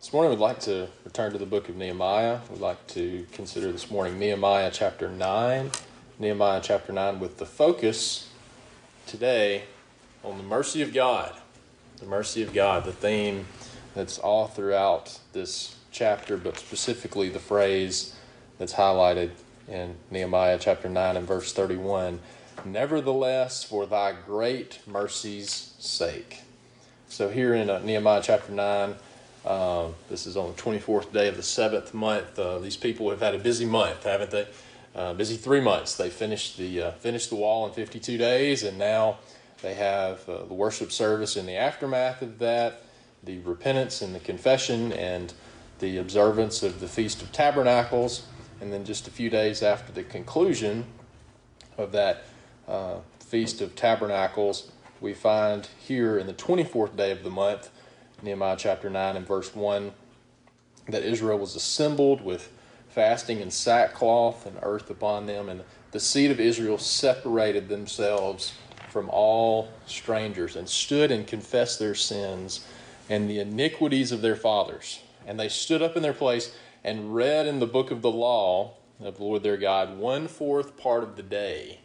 This morning we'd like to return to the book of Nehemiah. We'd like to consider this morning Nehemiah chapter 9. Nehemiah chapter 9 with the focus today on the mercy of God. The mercy of God, the theme that's all throughout this chapter, but specifically the phrase that's highlighted in Nehemiah chapter 9 and verse 31 Nevertheless, for thy great mercy's sake. So, here in uh, Nehemiah chapter 9, uh, this is on the 24th day of the seventh month. Uh, these people have had a busy month, haven't they? Uh, busy three months. They finished the uh, finished the wall in 52 days, and now they have uh, the worship service in the aftermath of that, the repentance and the confession, and the observance of the Feast of Tabernacles, and then just a few days after the conclusion of that uh, Feast of Tabernacles, we find here in the 24th day of the month Nehemiah chapter 9 and verse 1 that Israel was assembled with fasting and sackcloth and earth upon them, and the seed of Israel separated themselves from all strangers and stood and confessed their sins and the iniquities of their fathers. And they stood up in their place and read in the book of the law of the Lord their God one fourth part of the day,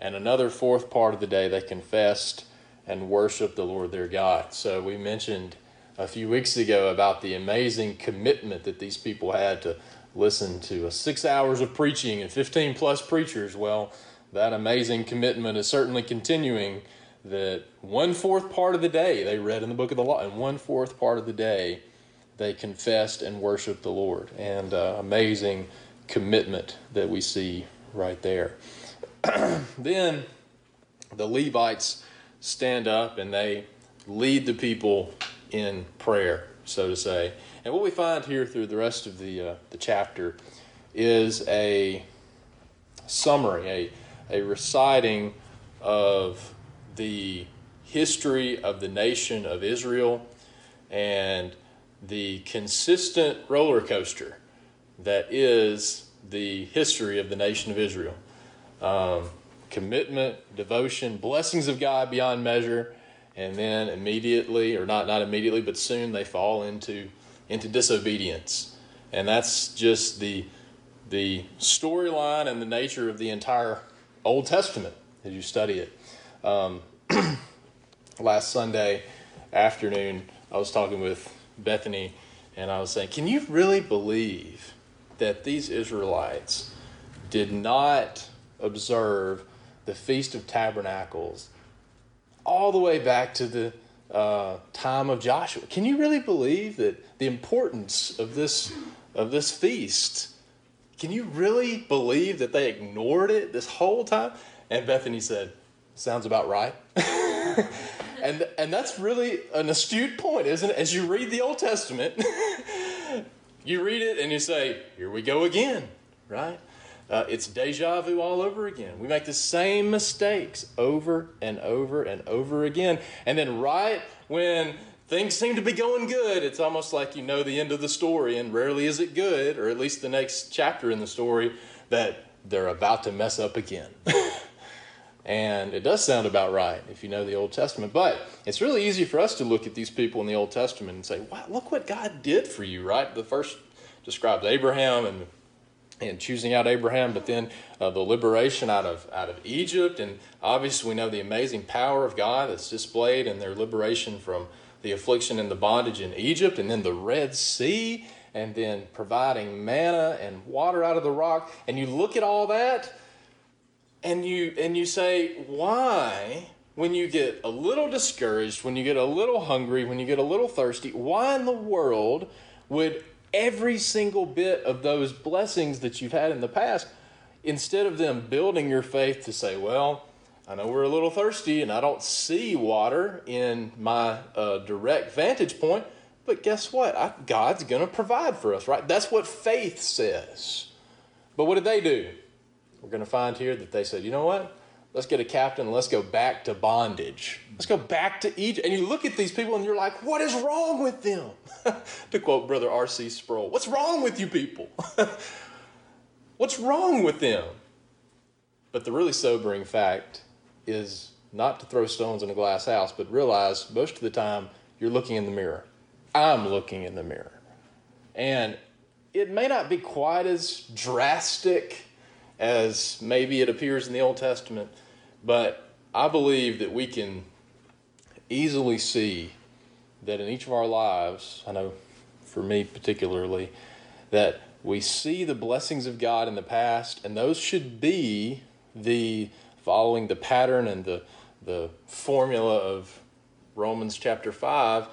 and another fourth part of the day they confessed and worship the Lord their God. So we mentioned a few weeks ago about the amazing commitment that these people had to listen to six hours of preaching and 15 plus preachers. Well, that amazing commitment is certainly continuing. That one fourth part of the day they read in the book of the law, and one fourth part of the day they confessed and worshiped the Lord. And uh, amazing commitment that we see right there. then the Levites stand up and they lead the people in prayer, so to say. And what we find here through the rest of the, uh, the chapter is a summary, a, a reciting of the history of the nation of Israel and the consistent roller coaster that is the history of the nation of Israel. Um, commitment, devotion, blessings of God beyond measure, and then immediately, or not not immediately, but soon they fall into into disobedience, and that's just the the storyline and the nature of the entire Old Testament as you study it. Um, last Sunday afternoon, I was talking with Bethany, and I was saying, "Can you really believe that these Israelites did not observe the Feast of Tabernacles all the way back to the uh, time of Joshua. Can you really believe that the importance of this of this feast? Can you really believe that they ignored it this whole time? And Bethany said, "Sounds about right." and and that's really an astute point, isn't it? As you read the Old Testament, you read it and you say, "Here we go again," right? Uh, it's deja vu all over again. We make the same mistakes over and over and over again. And then, right when things seem to be going good, it's almost like you know the end of the story, and rarely is it good, or at least the next chapter in the story, that they're about to mess up again. and it does sound about right if you know the Old Testament. But it's really easy for us to look at these people in the Old Testament and say, wow, look what God did for you, right? The first describes Abraham and and choosing out Abraham, but then uh, the liberation out of out of Egypt, and obviously we know the amazing power of God that's displayed in their liberation from the affliction and the bondage in Egypt, and then the Red Sea, and then providing manna and water out of the rock, and you look at all that, and you and you say, why? When you get a little discouraged, when you get a little hungry, when you get a little thirsty, why in the world would every single bit of those blessings that you've had in the past, instead of them building your faith to say, well, I know we're a little thirsty and I don't see water in my uh, direct vantage point, But guess what? I, God's going to provide for us, right? That's what faith says. But what did they do? We're going to find here that they said, you know what? Let's get a captain let's go back to bondage. Let's go back to Egypt. And you look at these people and you're like, what is wrong with them? to quote Brother R.C. Sproul, what's wrong with you people? what's wrong with them? But the really sobering fact is not to throw stones in a glass house, but realize most of the time you're looking in the mirror. I'm looking in the mirror. And it may not be quite as drastic as maybe it appears in the Old Testament, but I believe that we can easily see that in each of our lives, I know for me particularly, that we see the blessings of God in the past, and those should be the following the pattern and the, the formula of Romans chapter 5.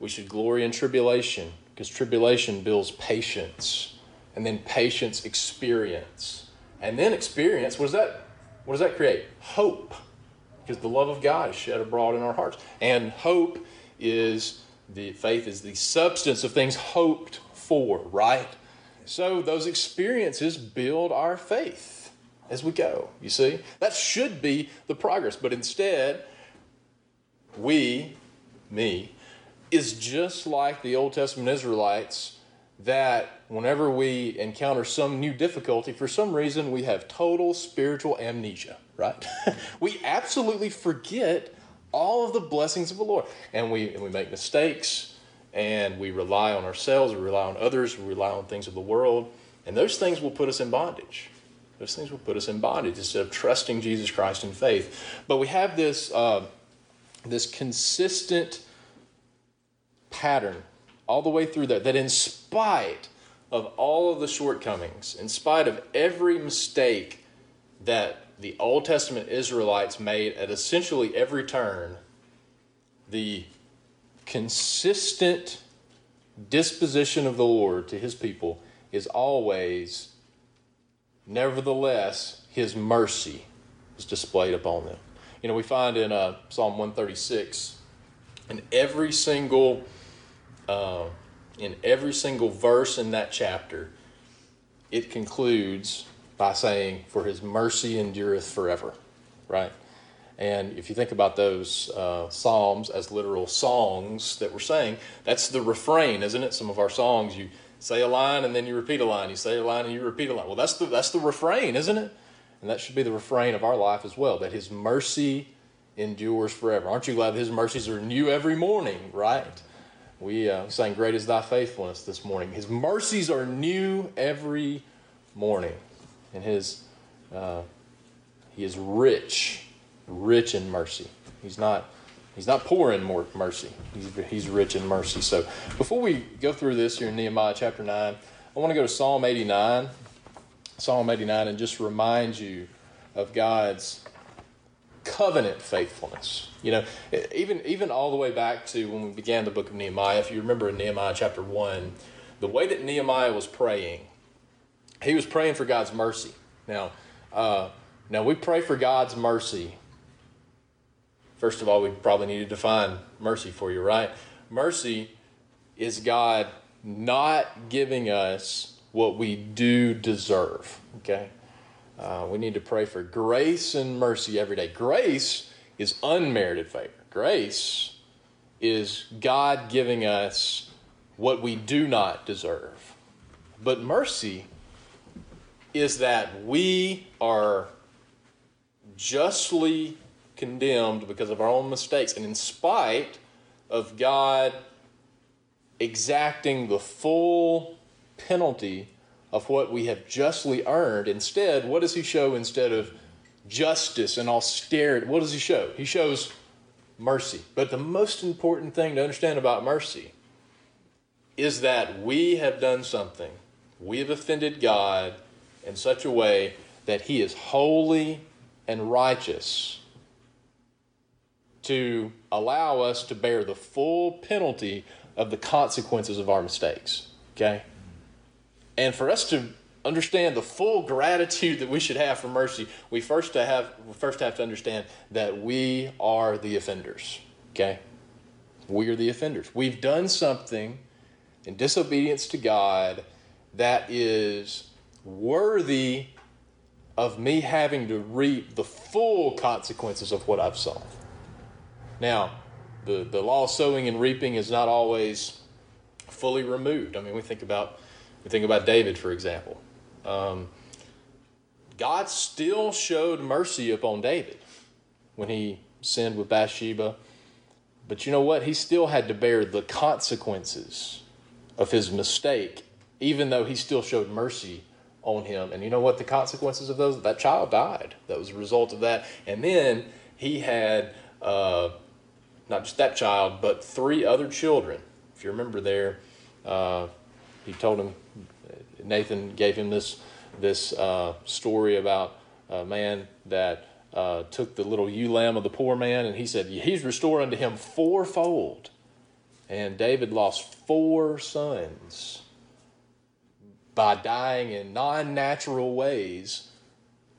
We should glory in tribulation because tribulation builds patience, and then patience experience and then experience, what does that what does that create? Hope. Because the love of God is shed abroad in our hearts. And hope is the faith is the substance of things hoped for, right? So those experiences build our faith as we go. You see? That should be the progress. But instead, we, me, is just like the Old Testament Israelites that whenever we encounter some new difficulty, for some reason we have total spiritual amnesia, right? we absolutely forget all of the blessings of the Lord. And we, and we make mistakes and we rely on ourselves, we rely on others, we rely on things of the world. And those things will put us in bondage. Those things will put us in bondage instead of trusting Jesus Christ in faith. But we have this, uh, this consistent pattern all the way through that, that in spite of all of the shortcomings, in spite of every mistake that the Old Testament Israelites made at essentially every turn, the consistent disposition of the Lord to his people is always, nevertheless, his mercy is displayed upon them. You know, we find in uh, Psalm 136, in every single uh, in every single verse in that chapter, it concludes by saying, For his mercy endureth forever, right? And if you think about those uh, psalms as literal songs that we're saying, that's the refrain, isn't it? Some of our songs, you say a line and then you repeat a line. You say a line and you repeat a line. Well, that's the, that's the refrain, isn't it? And that should be the refrain of our life as well, that his mercy endures forever. Aren't you glad his mercies are new every morning, right? We uh, sang Great is Thy Faithfulness this morning. His mercies are new every morning. And his, uh, he is rich, rich in mercy. He's not, he's not poor in more mercy. He's, he's rich in mercy. So before we go through this here in Nehemiah chapter 9, I want to go to Psalm 89. Psalm 89 and just remind you of God's covenant faithfulness. You know, even even all the way back to when we began the book of Nehemiah, if you remember in Nehemiah chapter 1, the way that Nehemiah was praying, he was praying for God's mercy. Now, uh, now we pray for God's mercy. First of all, we probably need to define mercy for you, right? Mercy is God not giving us what we do deserve. Okay? Uh, we need to pray for grace and mercy every day. Grace is unmerited favor. Grace is God giving us what we do not deserve. But mercy is that we are justly condemned because of our own mistakes. And in spite of God exacting the full penalty of what we have justly earned. Instead, what does he show instead of justice and austerity? What does he show? He shows mercy. But the most important thing to understand about mercy is that we have done something. We have offended God in such a way that he is holy and righteous to allow us to bear the full penalty of the consequences of our mistakes. Okay? And for us to understand the full gratitude that we should have for mercy, we first to have first have to understand that we are the offenders. Okay? we are the offenders. We've done something in disobedience to God that is worthy of me having to reap the full consequences of what I've sown. Now, the, the law of sowing and reaping is not always fully removed. I mean, we think about we think about David, for example. Um, God still showed mercy upon David when he sinned with Bathsheba. But you know what? He still had to bear the consequences of his mistake, even though he still showed mercy on him. And you know what the consequences of those? That child died. That was a result of that. And then he had uh, not just that child, but three other children. If you remember there, uh, he told him, Nathan gave him this this uh, story about a man that uh, took the little ewe lamb of the poor man, and he said, He's restored unto him fourfold. And David lost four sons by dying in non natural ways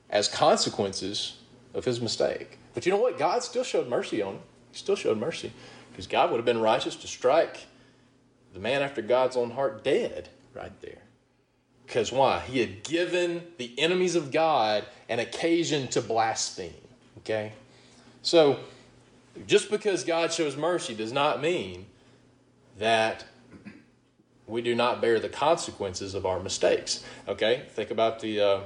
as consequences of his mistake. But you know what? God still showed mercy on him. He still showed mercy because God would have been righteous to strike the man after God's own heart dead right there. Because why? He had given the enemies of God an occasion to blaspheme. Okay? So, just because God shows mercy does not mean that we do not bear the consequences of our mistakes. Okay? Think about the uh,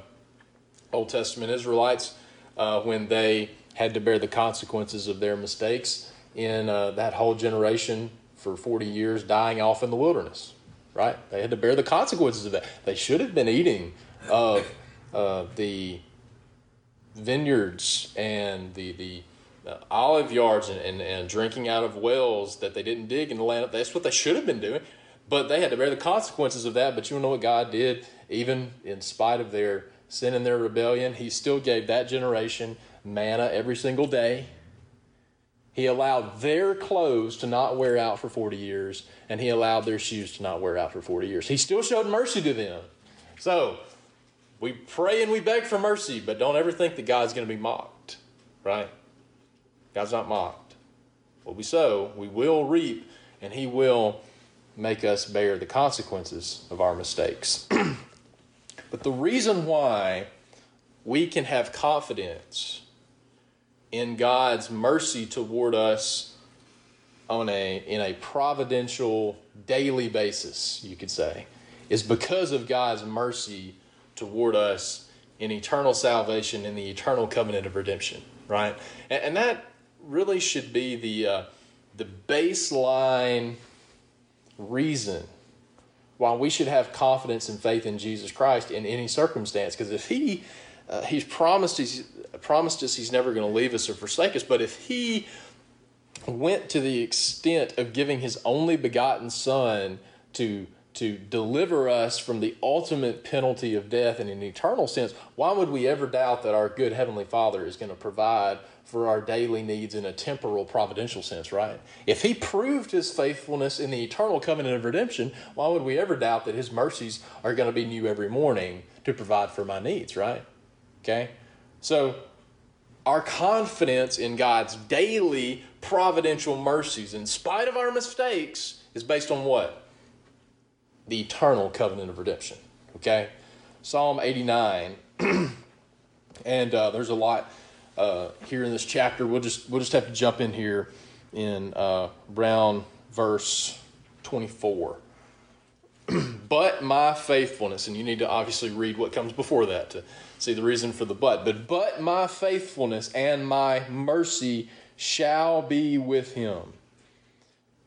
Old Testament Israelites uh, when they had to bear the consequences of their mistakes in uh, that whole generation for 40 years dying off in the wilderness right? They had to bear the consequences of that. They should have been eating of uh, the vineyards and the the uh, olive yards and, and, and drinking out of wells that they didn't dig in the land. That's what they should have been doing. But they had to bear the consequences of that. But you know what God did? Even in spite of their sin and their rebellion, He still gave that generation manna every single day. He allowed their clothes to not wear out for 40 years, and he allowed their shoes to not wear out for 40 years. He still showed mercy to them. So, we pray and we beg for mercy, but don't ever think that God's going to be mocked, right? God's not mocked. What we sow, we will reap, and he will make us bear the consequences of our mistakes. but the reason why we can have confidence in God's mercy toward us on a in a providential daily basis, you could say, is because of God's mercy toward us in eternal salvation in the eternal covenant of redemption, right? And, and that really should be the uh, the baseline reason why we should have confidence and faith in Jesus Christ in any circumstance. Because if He uh, He's promised He's promised us he's never going to leave us or forsake us. But if he went to the extent of giving his only begotten son to to deliver us from the ultimate penalty of death in an eternal sense, why would we ever doubt that our good Heavenly Father is going to provide for our daily needs in a temporal providential sense, right? If He proved His faithfulness in the eternal covenant of redemption, why would we ever doubt that His mercies are going to be new every morning to provide for my needs, right? Okay? So, our confidence in God's daily providential mercies, in spite of our mistakes, is based on what? The eternal covenant of redemption. Okay? Psalm 89. and uh, there's a lot uh, here in this chapter. We'll just, we'll just have to jump in here in uh, around verse 24. but my faithfulness, and you need to obviously read what comes before that to See the reason for the but. But but my faithfulness and my mercy shall be with him.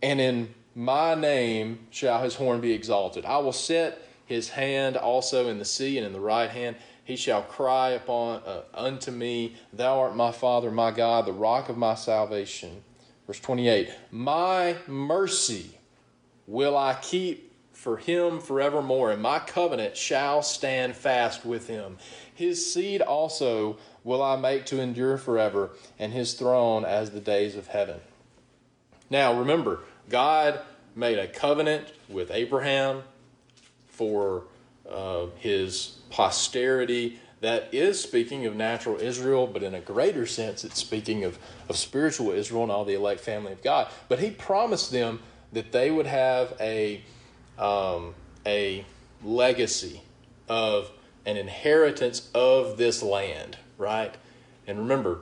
And in my name shall his horn be exalted. I will set his hand also in the sea and in the right hand. He shall cry upon uh, unto me, Thou art my Father, my God, the rock of my salvation. Verse 28 My mercy will I keep for him forevermore, and my covenant shall stand fast with him. His seed also will I make to endure forever, and his throne as the days of heaven. Now remember, God made a covenant with Abraham for uh, his posterity that is speaking of natural Israel, but in a greater sense, it's speaking of, of spiritual Israel and all the elect family of God. But he promised them that they would have a, um, a legacy of an inheritance of this land, right? And remember,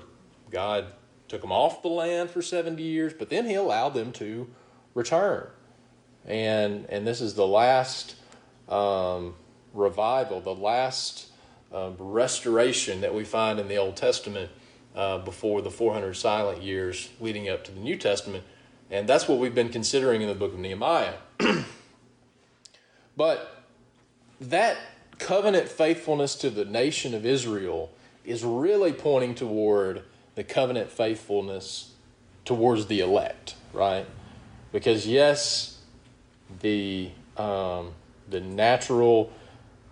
God took them off the land for 70 years, but then he allowed them to return. And, and this is the last um, revival, the last um, restoration that we find in the Old Testament uh, before the 400 silent years leading up to the New Testament. And that's what we've been considering in the book of Nehemiah. but that covenant faithfulness to the nation of Israel is really pointing toward the covenant faithfulness towards the elect, right? Because yes, the um, the natural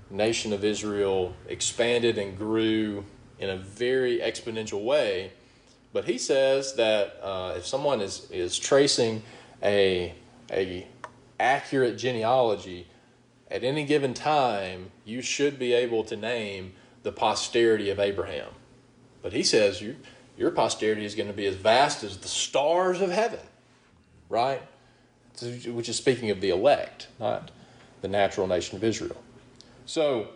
nation of Israel expanded and grew in a very exponential way, but he says that uh, if someone is is tracing a a accurate genealogy at any given time, you should be able to name the posterity of Abraham. But he says you, your posterity is going to be as vast as the stars of heaven, right? Which is speaking of the elect, not the natural nation of Israel. So,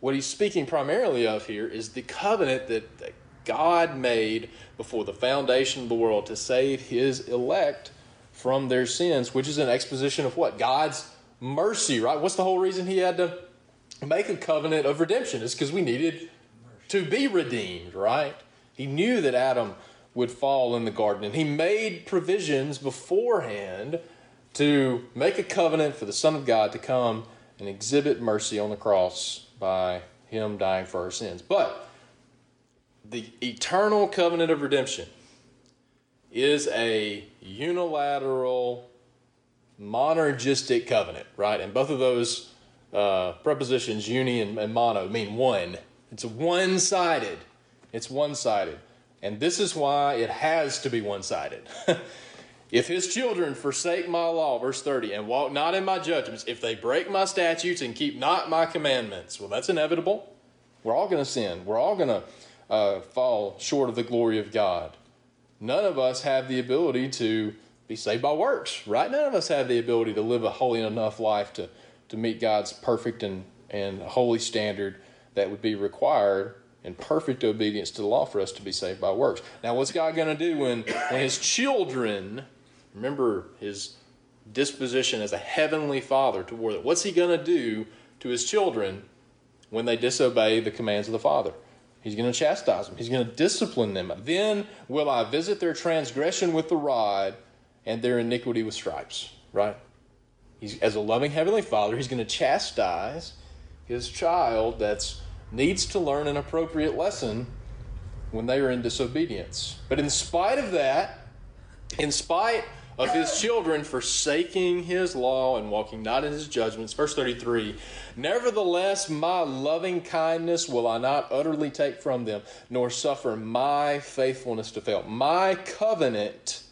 what he's speaking primarily of here is the covenant that, that God made before the foundation of the world to save his elect from their sins, which is an exposition of what? God's mercy, right? What's the whole reason he had to make a covenant of redemption? Is because we needed to be redeemed, right? He knew that Adam would fall in the garden, and he made provisions beforehand to make a covenant for the Son of God to come and exhibit mercy on the cross by him dying for our sins. But the eternal covenant of redemption is a unilateral monergistic covenant, right? And both of those uh, prepositions, uni and, and mono, mean one. It's one sided. It's one sided. And this is why it has to be one sided. if his children forsake my law, verse 30, and walk not in my judgments, if they break my statutes and keep not my commandments, well, that's inevitable. We're all going to sin. We're all going to uh, fall short of the glory of God. None of us have the ability to be saved by works, right? None of us have the ability to live a holy enough life to, to meet God's perfect and, and holy standard that would be required in perfect obedience to the law for us to be saved by works. Now, what's God going to do when, when his children, remember his disposition as a heavenly father toward it, what's he going to do to his children when they disobey the commands of the Father? He's going to chastise them. He's going to discipline them. Then will I visit their transgression with the rod and their iniquity with stripes, right? He's, as a loving Heavenly Father, He's going to chastise His child that needs to learn an appropriate lesson when they are in disobedience. But in spite of that, in spite of his children forsaking his law and walking not in his judgments. Verse 33 Nevertheless, my loving kindness will I not utterly take from them, nor suffer my faithfulness to fail. My covenant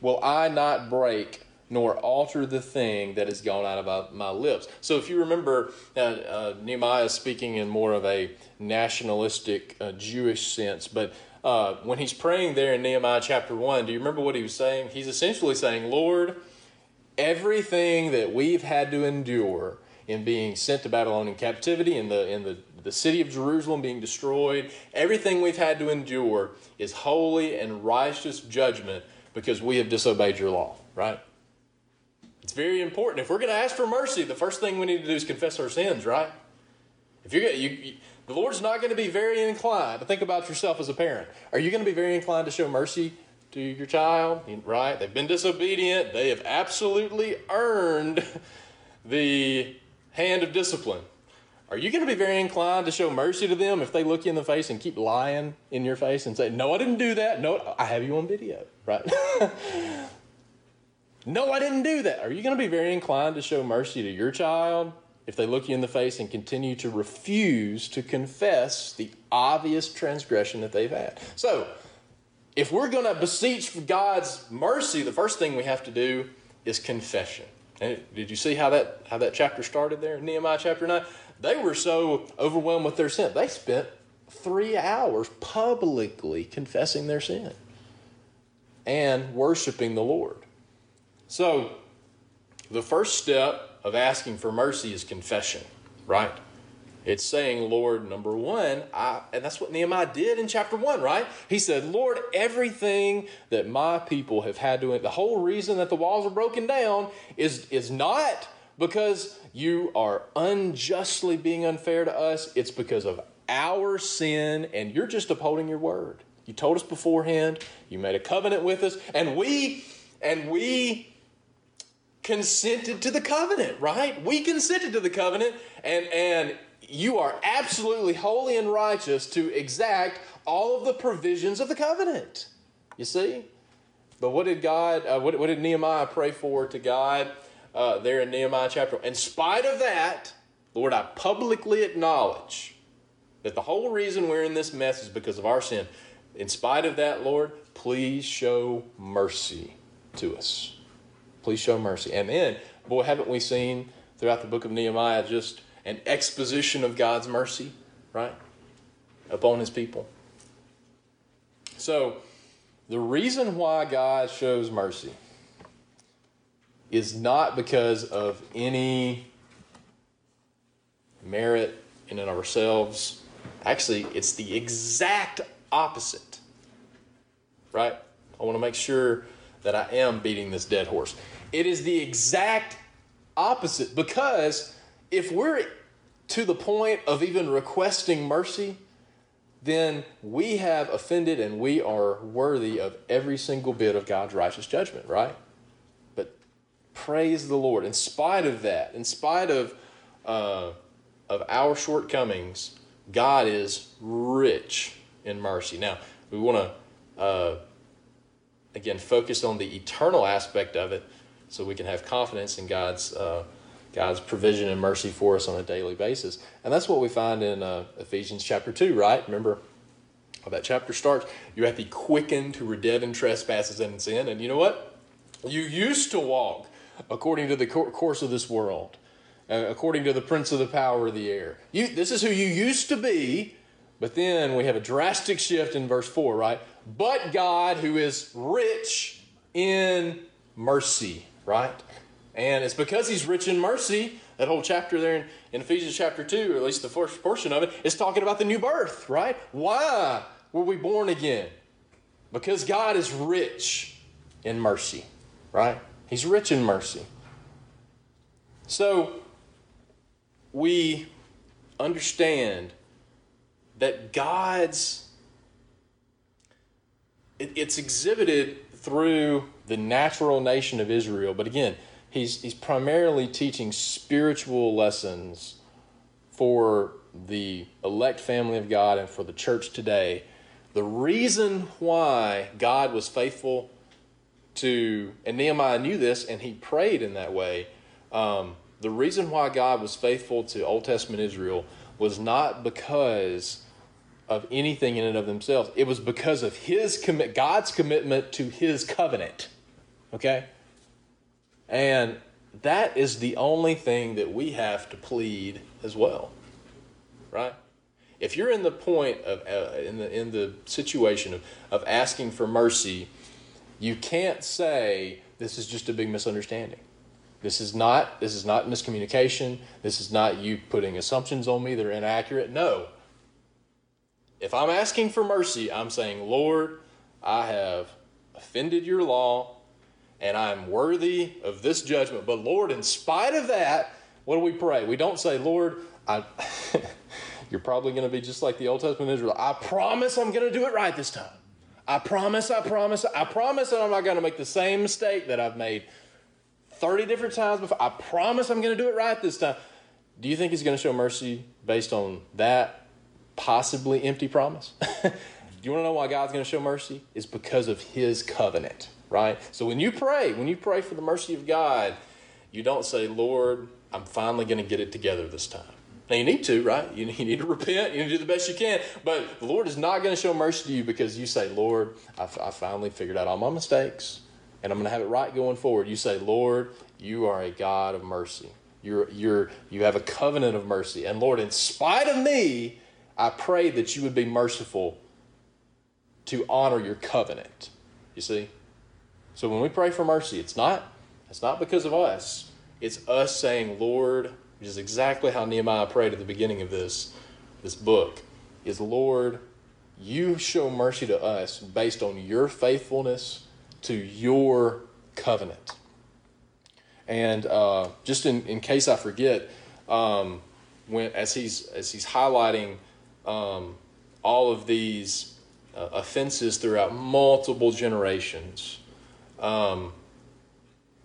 will I not break nor alter the thing that has gone out of my lips. So, if you remember, uh, uh, Nehemiah is speaking in more of a nationalistic uh, Jewish sense, but uh, when he's praying there in Nehemiah chapter 1, do you remember what he was saying? He's essentially saying, Lord, everything that we've had to endure in being sent to Babylonian captivity, in the, in the, the city of Jerusalem being destroyed, everything we've had to endure is holy and righteous judgment because we have disobeyed your law, right? It's very important. If we're going to ask for mercy, the first thing we need to do is confess our sins, right? If you're you, you, the Lord's not going to be very inclined to think about yourself as a parent. Are you going to be very inclined to show mercy to your child? Right? They've been disobedient. They have absolutely earned the hand of discipline. Are you going to be very inclined to show mercy to them if they look you in the face and keep lying in your face and say, No, I didn't do that. No, I have you on video, right? no, I didn't do that. Are you going to be very inclined to show mercy to your child if they look you in the face and continue to refuse to confess the obvious transgression that they've had? So, if we're going to beseech God's mercy, the first thing we have to do is confession. And did you see how that how that chapter started there, Nehemiah chapter nine? They were so overwhelmed with their sin. They spent three hours publicly confessing their sin and worshiping the Lord. So, the first step of asking for mercy is confession, right? It's saying, Lord, number one, I, and that's what Nehemiah did in chapter one, right? He said, Lord, everything that my people have had to, the whole reason that the walls are broken down is, is not because you are unjustly being unfair to us, it's because of our sin, and you're just upholding your word. You told us beforehand, you made a covenant with us, and we, and we consented to the covenant, right? We consented to the covenant, and, and you are absolutely holy and righteous to exact all of the provisions of the covenant. You see? But what did God, uh, what, what, did Nehemiah pray for to God uh, there in Nehemiah chapter? In spite of that, Lord, I publicly acknowledge that the whole reason we're in this mess is because of our sin. In spite of that, Lord, please show mercy to us. Please show mercy. And then, boy, haven't we seen throughout the book of Nehemiah just an exposition of God's mercy, right? Upon his people. So, the reason why God shows mercy is not because of any merit in and of ourselves. Actually, it's the exact opposite. Right? I want to make sure that I am beating this dead horse. It is the exact opposite because if we're to the point of even requesting mercy, then we have offended and we are worthy of every single bit of God's righteous judgment, right? Praise the Lord. In spite of that, in spite of, uh, of our shortcomings, God is rich in mercy. Now, we want to, uh, again, focus on the eternal aspect of it so we can have confidence in God's. Uh, God's provision and mercy for us on a daily basis. And that's what we find in uh, Ephesians chapter 2, right? Remember how that chapter starts? You have to the quickened were dead in trespasses and sin. And you know what? You used to walk according to the course of this world, uh, according to the prince of the power of the air. You, this is who you used to be. But then we have a drastic shift in verse 4, right? But God, who is rich in mercy, right? And it's because he's rich in mercy. That whole chapter there in, in Ephesians chapter 2, or at least the first portion of it, is talking about the new birth, right? Why were we born again? Because God is rich in mercy, right? He's rich in mercy. So we understand that God's it, it's exhibited through the natural nation of Israel, but again, he's, he's primarily teaching spiritual lessons for the elect family of God and for the church today. The reason why God was faithful to, and Nehemiah knew this and he prayed in that way. Um, the reason why God was faithful to Old Testament Israel was not because of anything in and of themselves. It was because of his commit God's commitment to his covenant. Okay? And that is the only thing that we have to plead as well. Right? If you're in the point of uh, in the in the situation of, of asking for mercy, you can't say this is just a big misunderstanding. This is not this is not miscommunication. This is not you putting assumptions on me that are inaccurate. No. If I'm asking for mercy, I'm saying, Lord, I have offended your law and I'm worthy of this judgment. But Lord, in spite of that, what do we pray? We don't say, Lord, I, you're probably going to be just like the Old Testament Israel. I promise I'm going to do it right this time. I promise, I promise, I promise that I'm not going to make the same mistake that I've made 30 different times before. I promise I'm going to do it right this time. Do you think He's going to show mercy based on that possibly empty promise? do you want to know why God's going to show mercy? It's because of His covenant right? So when you pray, when you pray for the mercy of God, you don't say, Lord, I'm finally going to get it together this time. Now you need to, right? You need to repent. You need to do the best you can. But the Lord is not going to show mercy to you because you say, Lord, I, I finally figured out all my mistakes and I'm going to have it right going forward. You say, Lord, you are a God of mercy. You're, you're, you have a covenant of mercy. And Lord, in spite of me, I pray that you would be merciful to honor your covenant. You see? So when we pray for mercy, it's not, it's not because of us. It's us saying, Lord, which is exactly how Nehemiah prayed at the beginning of this, this book, is Lord, you show mercy to us based on your faithfulness to your covenant. And uh, just in, in case I forget, um, when as he's as he's highlighting um, all of these uh, offenses throughout multiple generations, um,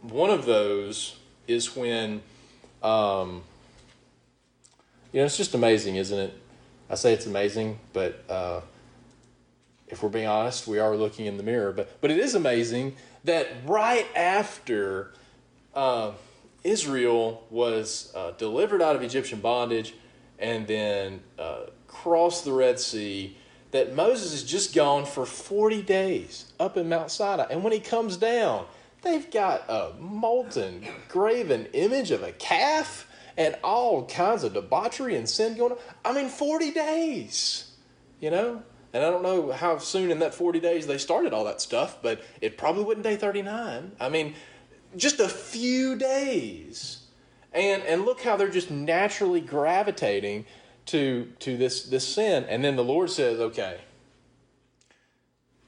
one of those is when um, you know it's just amazing, isn't it? I say it's amazing, but uh, if we're being honest, we are looking in the mirror. But but it is amazing that right after uh, Israel was uh, delivered out of Egyptian bondage and then uh, crossed the Red Sea, that Moses is just gone for 40 days up in Mount Sinai. And when he comes down, they've got a molten, graven image of a calf and all kinds of debauchery and sin going on. I mean, 40 days, you know? And I don't know how soon in that 40 days they started all that stuff, but it probably wasn't day 39. I mean, just a few days. And and look how they're just naturally gravitating to to this this sin. And then the Lord says, "Okay,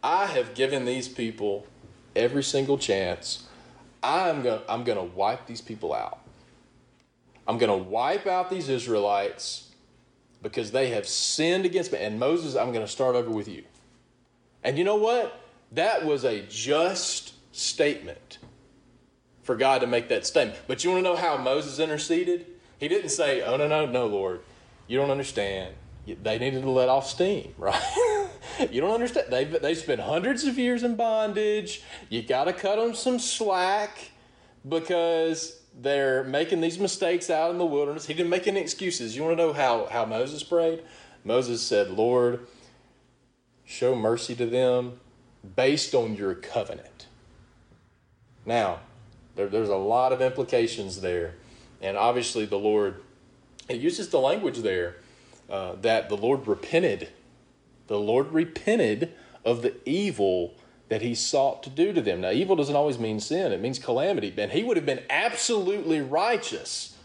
I have given these people every single chance. I'm going to I'm going to wipe these people out. I'm going to wipe out these Israelites because they have sinned against me. And Moses, I'm going to start over with you." And you know what? That was a just statement for God to make that statement. But you want to know how Moses interceded? He didn't say, Oh, no, no, no, Lord. You don't understand. They needed to let off steam, right? you don't understand. They've, they spent hundreds of years in bondage. You got to cut them some slack because they're making these mistakes out in the wilderness. He didn't make any excuses. You want to know how, how Moses prayed? Moses said, Lord, show mercy to them based on your covenant. Now, there, there's a lot of implications there. And obviously, the Lord, it uses the language there uh, that the Lord repented. The Lord repented of the evil that he sought to do to them. Now, evil doesn't always mean sin, it means calamity. And he would have been absolutely righteous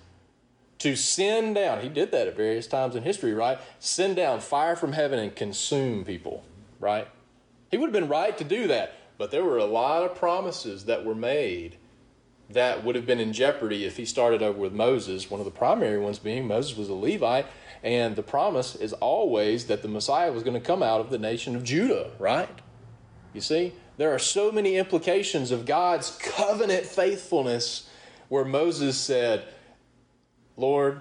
to send down, he did that at various times in history, right? Send down fire from heaven and consume people, right? He would have been right to do that. But there were a lot of promises that were made that would have been in jeopardy if he started over with Moses. One of the primary ones being Moses was a Levite, and the promise is always that the Messiah was going to come out of the nation of Judah, right? You see, there are so many implications of God's covenant faithfulness where Moses said, Lord,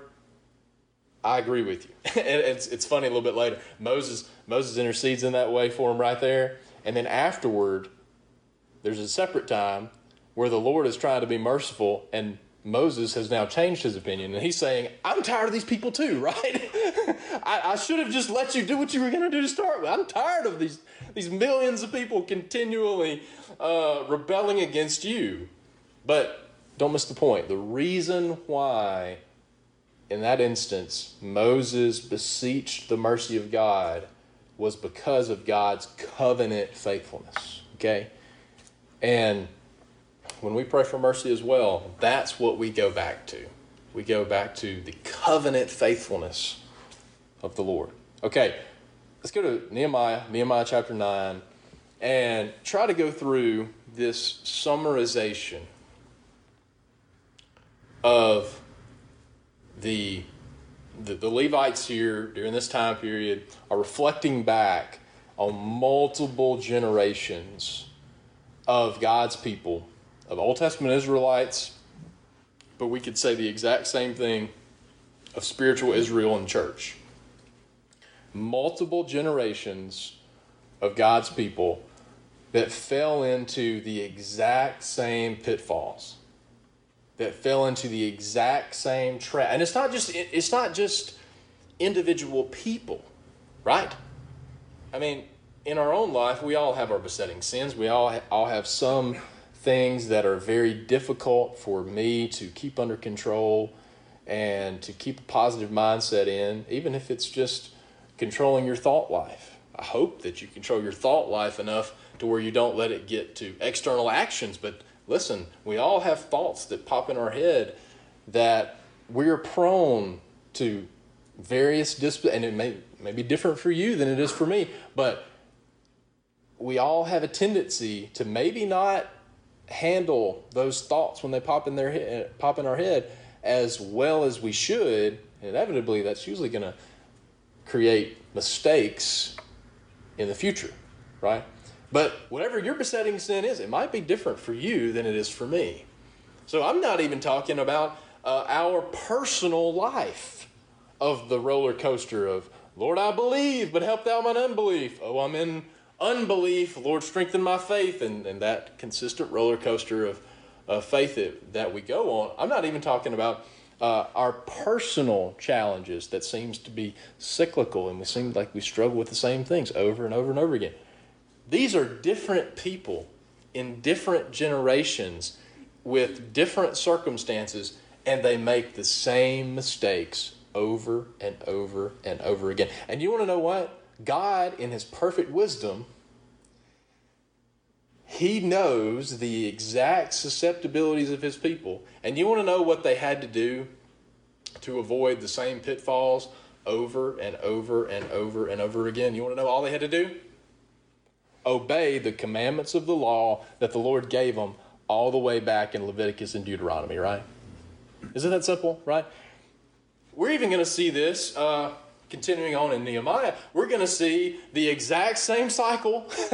I agree with you. and it's, it's funny a little bit later. Moses, Moses intercedes in that way for him right there. And then afterward, there's a separate time where the Lord is trying to be merciful and Moses has now changed his opinion and he's saying, I'm tired of these people too, right? I, I, should have just let you do what you were going to do to start with. I'm tired of these, these millions of people continually uh, rebelling against you. But don't miss the point. The reason why, in that instance, Moses beseeched the mercy of God was because of God's covenant faithfulness. Okay? And when we pray for mercy as well, that's what we go back to. We go back to the covenant faithfulness of the Lord. Okay, let's go to Nehemiah, Nehemiah chapter 9, and try to go through this summarization of the, the, the Levites here during this time period are reflecting back on multiple generations of God's people of Old Testament Israelites, but we could say the exact same thing of spiritual Israel and church. Multiple generations of God's people that fell into the exact same pitfalls that fell into the exact same trap. And it's not just it's not just individual people right? I mean in our own life we all have our besetting sins. We all all have some things that are very difficult for me to keep under control. and to keep a positive mindset in, even if it's just controlling your thought life. I hope that you control your thought life enough to where you don't let it get to external actions. But listen, we all have thoughts that pop in our head that we're prone to various dis and it may, may be different for you than it is for me, but we all have a tendency to maybe not handle those thoughts when they pop in their head, pop in our head as well as we should. Inevitably, that's usually going to create mistakes in the future, right? But whatever your besetting sin is, it might be different for you than it is for me. So I'm not even talking about uh, our personal life of the roller coaster of, Lord, I believe, but help thou mine unbelief. Oh, I'm in unbelief. Lord, strengthen my faith. And, and that consistent roller coaster of, of faith that, that we go on. I'm not even talking about uh, our personal challenges that seems to be cyclical and we seem like we struggle with the same things over and over and over again. These are different people in different generations with different circumstances, and they make the same mistakes over and over and over again. And you want to know what? God, in His perfect wisdom, He knows the exact susceptibilities of His people. And you want to know what they had to do to avoid the same pitfalls over and over and over and over again? You want to know all they had to do? Obey the commandments of the law that the Lord gave them all the way back in Leviticus and Deuteronomy, right? Isn't that simple, right? We're even going to see this uh, continuing on in Nehemiah. We're going to see the exact same cycle.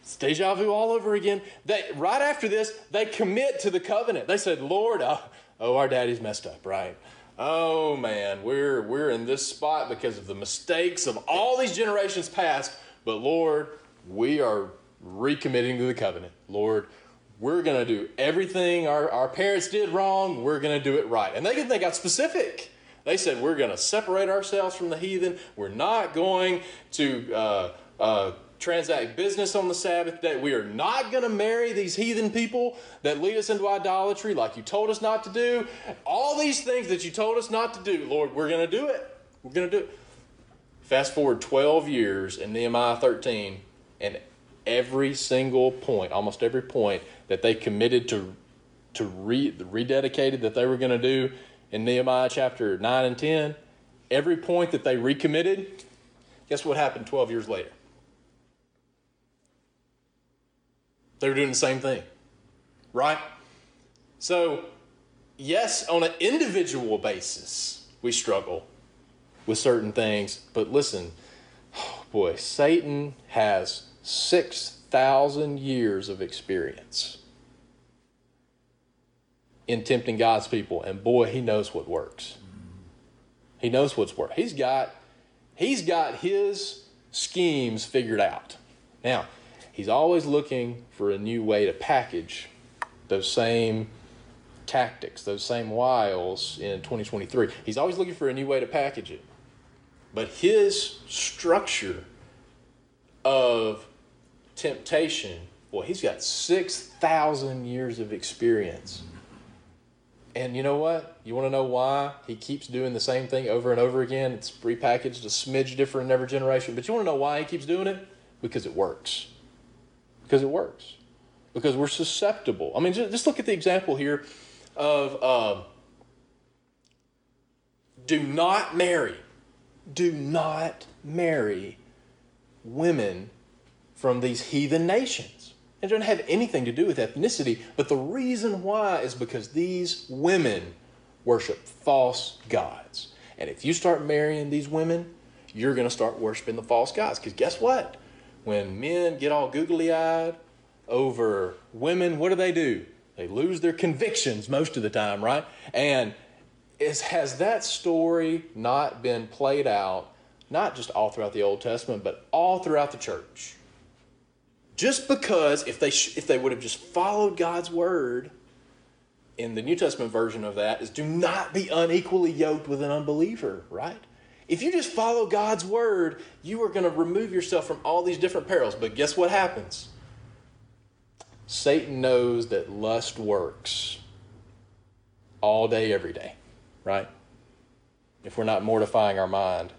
it's deja vu all over again. They, right after this, they commit to the covenant. They said, Lord, oh, oh, our daddy's messed up, right? Oh man, we're we're in this spot because of the mistakes of all these generations past. But Lord, we are recommitting to the covenant. Lord, we're going to do everything our, our parents did wrong, we're going to do it right. And they, they got specific. They said, We're going to separate ourselves from the heathen. We're not going to uh, uh, transact business on the Sabbath day. We are not going to marry these heathen people that lead us into idolatry like you told us not to do. All these things that you told us not to do, Lord, we're going to do it. We're going to do it. Fast forward 12 years in Nehemiah 13, and every single point, almost every point that they committed to to re, rededicated that they were going to do in Nehemiah chapter 9 and 10, every point that they recommitted, guess what happened 12 years later? They were doing the same thing. Right? So, yes, on an individual basis, we struggle with certain things, but listen, oh boy, Satan has 6,000 years of experience in tempting God's people, and boy, he knows what works. He knows what's work. He's got he's got his schemes figured out. Now, he's always looking for a new way to package those same tactics, those same wiles in 2023. He's always looking for a new way to package it. But his structure of temptation, well, he's got 6,000 years of experience. And you know what? You want to know why he keeps doing the same thing over and over again? It's repackaged a smidge different in every generation. But you want to know why he keeps doing it? Because it works. Because it works. Because we're susceptible. I mean, just look at the example here of uh, do not marry. Do not marry women from these heathen nations. It doesn't have anything to do with ethnicity, but the reason why is because these women worship false gods. And if you start marrying these women, you're going to start worshiping the false gods. Because guess what? When men get all googly eyed over women, what do they do? They lose their convictions most of the time, right? And is, has that story not been played out, not just all throughout the Old Testament, but all throughout the church? Just because if they, sh- if they would have just followed God's word, in the New Testament version of that is do not be unequally yoked with an unbeliever, right? If you just follow God's word, you are going to remove yourself from all these different perils. But guess what happens? Satan knows that lust works all day, every day. right? If we're not mortifying our mind,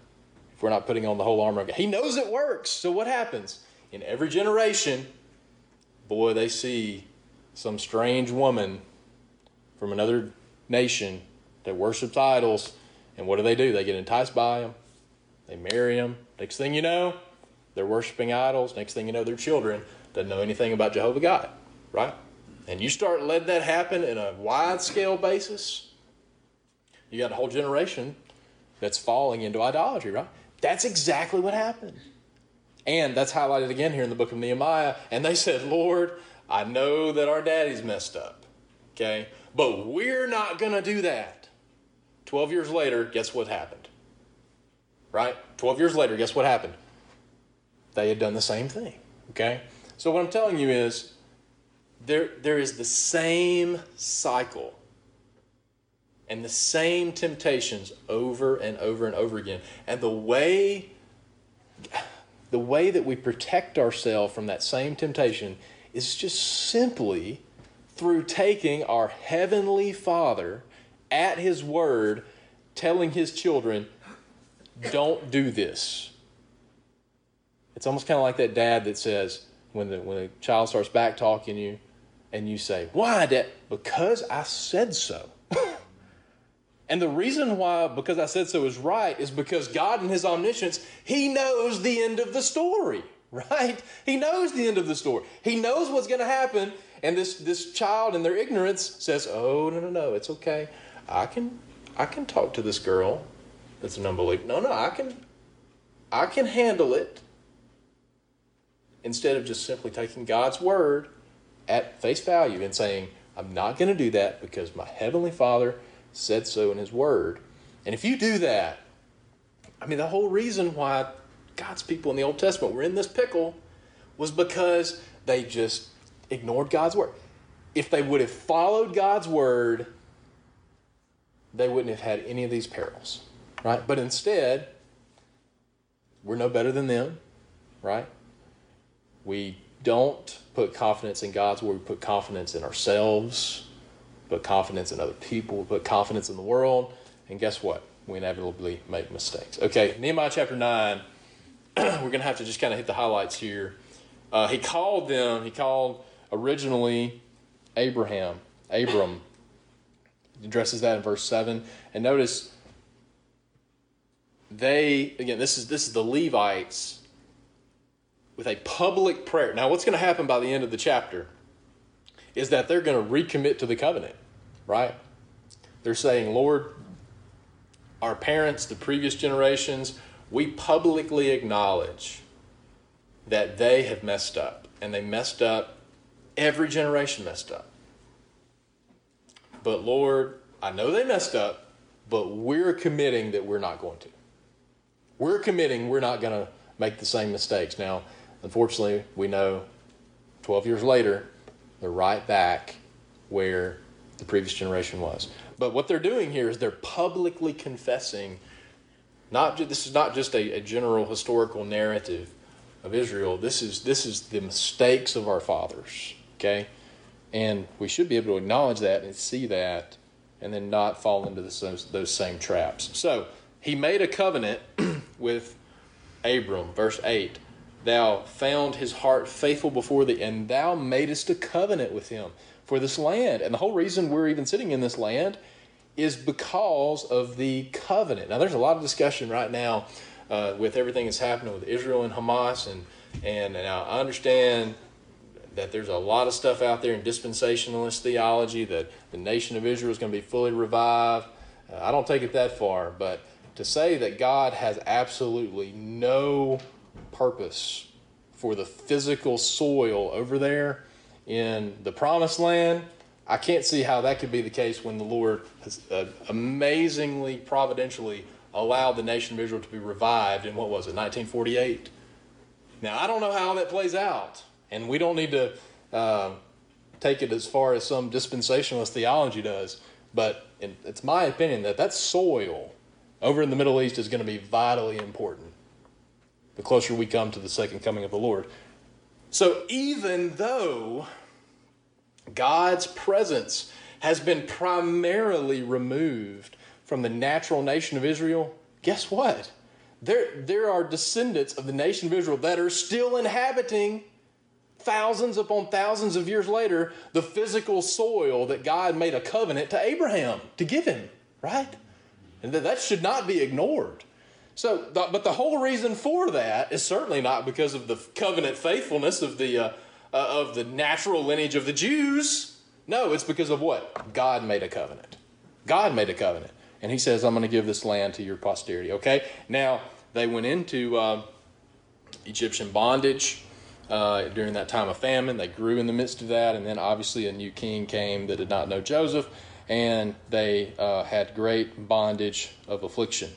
if we're not putting on the whole armor of God. He knows it works. So what happens? In every generation, boy, they see some strange woman from another nation that worships idols, and what do they do? They get enticed by them. They marry them. Next thing you know, they're worshiping idols. Next thing you know, their children doesn't know anything about Jehovah God, right? And you start letting that happen in a wide scale basis, you got a whole generation that's falling into idolatry, right? That's exactly what happened. And that's highlighted again here in the book of Nehemiah. And they said, Lord, I know that our daddy's messed up, okay? But we're not going to do that. 12 years later, guess what happened? Right? 12 years later, guess what happened? They had done the same thing, okay? So what I'm telling you is there, there is the same cycle and the same temptations over and over and over again. And the way the way that we protect ourselves from that same temptation is just simply through taking our heavenly Father at his word telling his children don't do this. It's almost kind of like that dad that says when the when a child starts back talking you and you say, "Why, dad?" Because I said so. And the reason why, because I said so, is right, is because God in His omniscience, He knows the end of the story, right? He knows the end of the story. He knows what's going to happen. And this, this child, in their ignorance, says, Oh, no, no, no, it's okay. I can, I can talk to this girl that's an unbeliever. No, no, I can, I can handle it. Instead of just simply taking God's word at face value and saying, I'm not going to do that because my Heavenly Father said so in His Word. And if you do that, I mean, the whole reason why God's people in the Old Testament were in this pickle was because they just ignored God's Word. If they would have followed God's Word, they wouldn't have had any of these perils, right? But instead, we're no better than them, right? We don't put confidence in God's Word, we put confidence in ourselves put confidence in other people, put confidence in the world, and guess what? We inevitably make mistakes. Okay, Nehemiah chapter 9, we're going to have to just kind of hit the highlights here. Uh, he called them, he called originally Abraham, Abram. He addresses that in verse 7. And notice, they, again, this is, this is the Levites with a public prayer. Now, what's going to happen by the end of the chapter is that they're going to recommit to the covenant right? They're saying, Lord, our parents, the previous generations, we publicly acknowledge that they have messed up. And they messed up, every generation messed up. But Lord, I know they messed up, but we're committing that we're not going to. We're committing we're not going to make the same mistakes. Now, unfortunately, we know 12 years later, they're right back where the previous generation was. But what they're doing here is they're publicly confessing. Not this is not just a, a general historical narrative of Israel. This is this is the mistakes of our fathers. Okay, and we should be able to acknowledge that and see that, and then not fall into those, those same traps. So he made a covenant with Abram, verse eight. Thou found his heart faithful before thee, and thou madest a covenant with him for this land. And the whole reason we're even sitting in this land is because of the covenant. Now, there's a lot of discussion right now uh, with everything that's happening with Israel and Hamas, and and now I understand that there's a lot of stuff out there in dispensationalist theology that the nation of Israel is going to be fully revived. Uh, I don't take it that far, but to say that God has absolutely no purpose for the physical soil over there in the promised land. I can't see how that could be the case when the Lord has uh, amazingly, providentially allowed the nation of Israel to be revived in what was it, 1948? Now, I don't know how that plays out, and we don't need to uh, take it as far as some dispensationalist theology does, but it's my opinion that that soil over in the Middle East is going to be vitally important the closer we come to the second coming of the Lord. So even though God's presence has been primarily removed from the natural nation of Israel, guess what? There, there are descendants of the nation of Israel that are still inhabiting thousands upon thousands of years later the physical soil that God made a covenant to Abraham to give him, right? And that, that should not be ignored. So, but the whole reason for that is certainly not because of the covenant faithfulness of the, uh, uh, of the natural lineage of the Jews. No, it's because of what? God made a covenant. God made a covenant. And he says, I'm going to give this land to your posterity. Okay? Now, they went into uh, Egyptian bondage uh, during that time of famine. They grew in the midst of that. And then obviously a new king came that did not know Joseph. And they uh, had great bondage of affliction.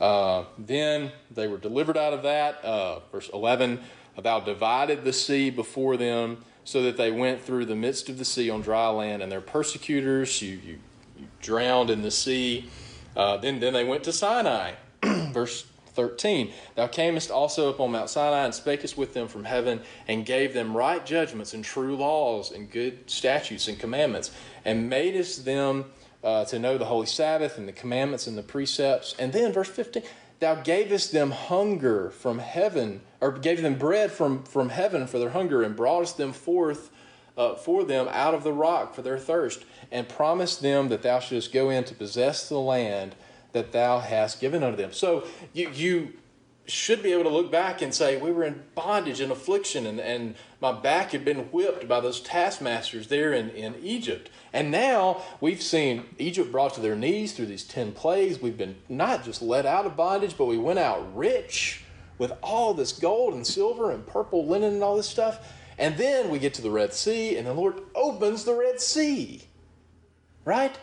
Uh, then they were delivered out of that. Uh, verse 11 Thou divided the sea before them so that they went through the midst of the sea on dry land, and their persecutors you, you, you drowned in the sea. Uh, then, then they went to Sinai. Verse 13 Thou camest also upon Mount Sinai and spakest with them from heaven, and gave them right judgments and true laws and good statutes and commandments, and madest them uh, to know the holy Sabbath and the commandments and the precepts. And then, verse 15, thou gavest them hunger from heaven, or gave them bread from, from heaven for their hunger, and broughtest them forth uh, for them out of the rock for their thirst, and promised them that thou shouldest go in to possess the land that thou hast given unto them. So you, you should be able to look back and say, we were in bondage and affliction, and, and my back had been whipped by those taskmasters there in, in Egypt. And now we've seen Egypt brought to their knees through these 10 plagues. We've been not just let out of bondage, but we went out rich with all this gold and silver and purple linen and all this stuff. And then we get to the Red Sea, and the Lord opens the Red Sea. Right?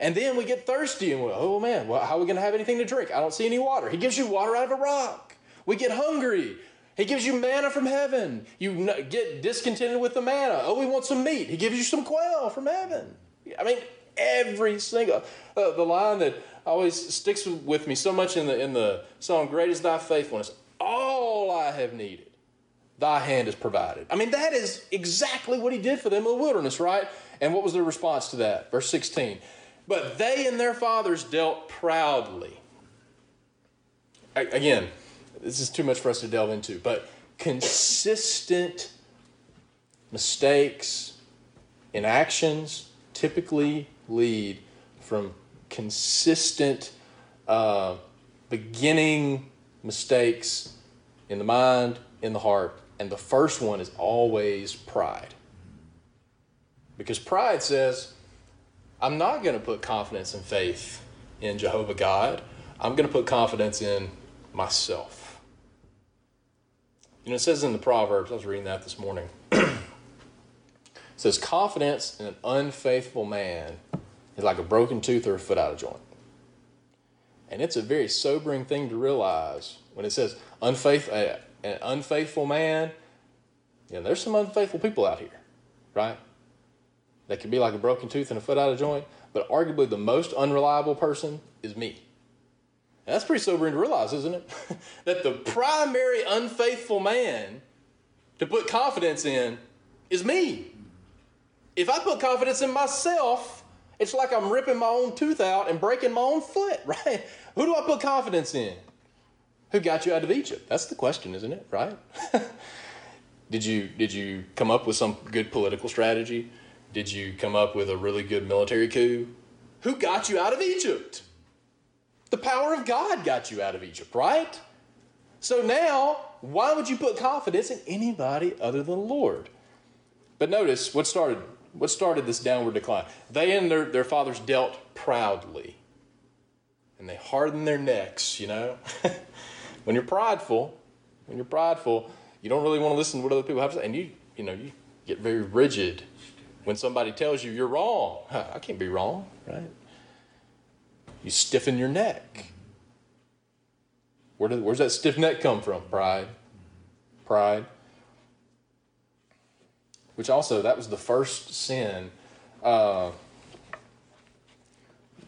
And then we get thirsty and we're, oh man, well, how are we going to have anything to drink? I don't see any water. He gives you water out of a rock. We get hungry. He gives you manna from heaven. You get discontented with the manna. Oh, we want some meat. He gives you some quail from heaven. I mean, every single uh, the line that always sticks with me so much in the in the song "Great is Thy faithfulness." All I have needed, Thy hand has provided. I mean, that is exactly what He did for them in the wilderness, right? And what was their response to that? Verse sixteen. But they and their fathers dealt proudly. Again, this is too much for us to delve into, but consistent mistakes in actions typically lead from consistent uh, beginning mistakes in the mind, in the heart. And the first one is always pride. Because pride says, I'm not going to put confidence and faith in Jehovah God. I'm going to put confidence in myself. You know, it says in the Proverbs, I was reading that this morning. it says, confidence in an unfaithful man is like a broken tooth or a foot out of joint. And it's a very sobering thing to realize when it says unfaith, uh, an unfaithful man. You know, there's some unfaithful people out here, right? That could be like a broken tooth and a foot out of joint, but arguably the most unreliable person is me. That's pretty sobering to realize, isn't it? that the primary unfaithful man to put confidence in is me. If I put confidence in myself, it's like I'm ripping my own tooth out and breaking my own foot, right? Who do I put confidence in? Who got you out of Egypt? That's the question, isn't it? Right? did you did you come up with some good political strategy? Did you come up with a really good military coup? Who got you out of Egypt? The power of God got you out of Egypt, right? So now, why would you put confidence in anybody other than the Lord? But notice what started what started this downward decline. They and their, their fathers dealt proudly. And they hardened their necks, you know. when you're prideful, when you're prideful, you don't really want to listen to what other people have to say. And you, you know, you get very rigid when somebody tells you you're wrong, I can't be wrong, right? You stiffen your neck. Where does, where's that stiff neck come from? Pride. Pride. Which also, that was the first sin. Uh,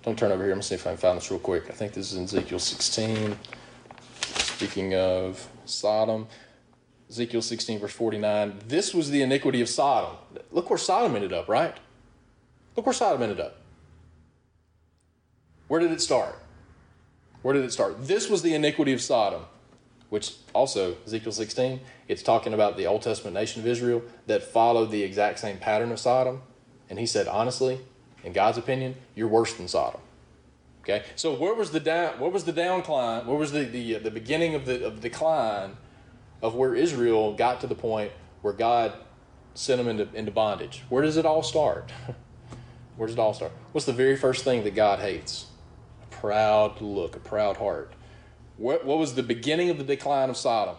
don't turn over here. Let me see if I can find this real quick. I think this is in Ezekiel 16. Speaking of Sodom. Ezekiel 16, verse 49. This was the iniquity of Sodom. Look where Sodom ended up, right? Look where Sodom ended up. Where did it start? Where did it start? This was the iniquity of Sodom, which also, Ezekiel 16, it's talking about the Old Testament nation of Israel that followed the exact same pattern of Sodom. And he said, honestly, in God's opinion, you're worse than Sodom. Okay, so where was the down? Where was the downcline? Where was the the, uh, the beginning of the of the decline of where Israel got to the point where God sent them into into bondage? Where does it all start? where does it all start? What's the very first thing that God hates? A proud look, a proud heart. What what was the beginning of the decline of Sodom?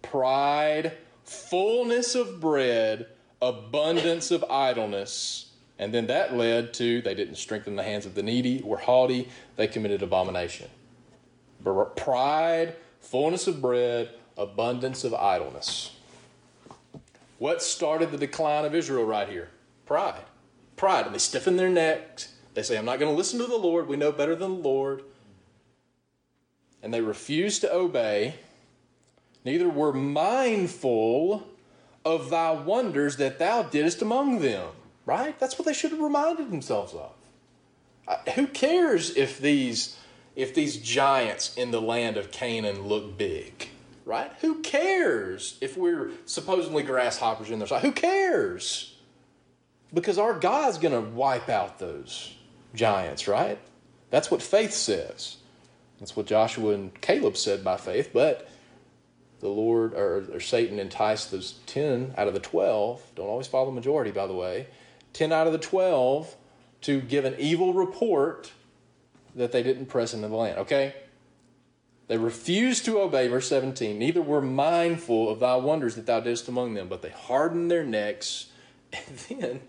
Pride, fullness of bread, abundance of idleness and then that led to they didn't strengthen the hands of the needy, were haughty, they committed abomination. Pride, fullness of bread, abundance of idleness. What started the decline of Israel right here? Pride. Pride. And they stiffen their necks. They say, I'm not going to listen to the Lord. We know better than the Lord. And they refuse to obey. Neither were mindful of thy wonders that thou didst among them right? That's what they should have reminded themselves of. Who cares if these if these giants in the land of Canaan look big, right? Who cares if we're supposedly grasshoppers in their sight? Who cares? Because our God's going to wipe out those giants, right? That's what faith says. That's what Joshua and Caleb said by faith, but the Lord or, or Satan enticed those 10 out of the 12. Don't always follow the majority, by the way 10 out of the 12 to give an evil report that they didn't press into the land. Okay? They refused to obey, verse 17. Neither were mindful of thy wonders that thou didst among them, but they hardened their necks. And then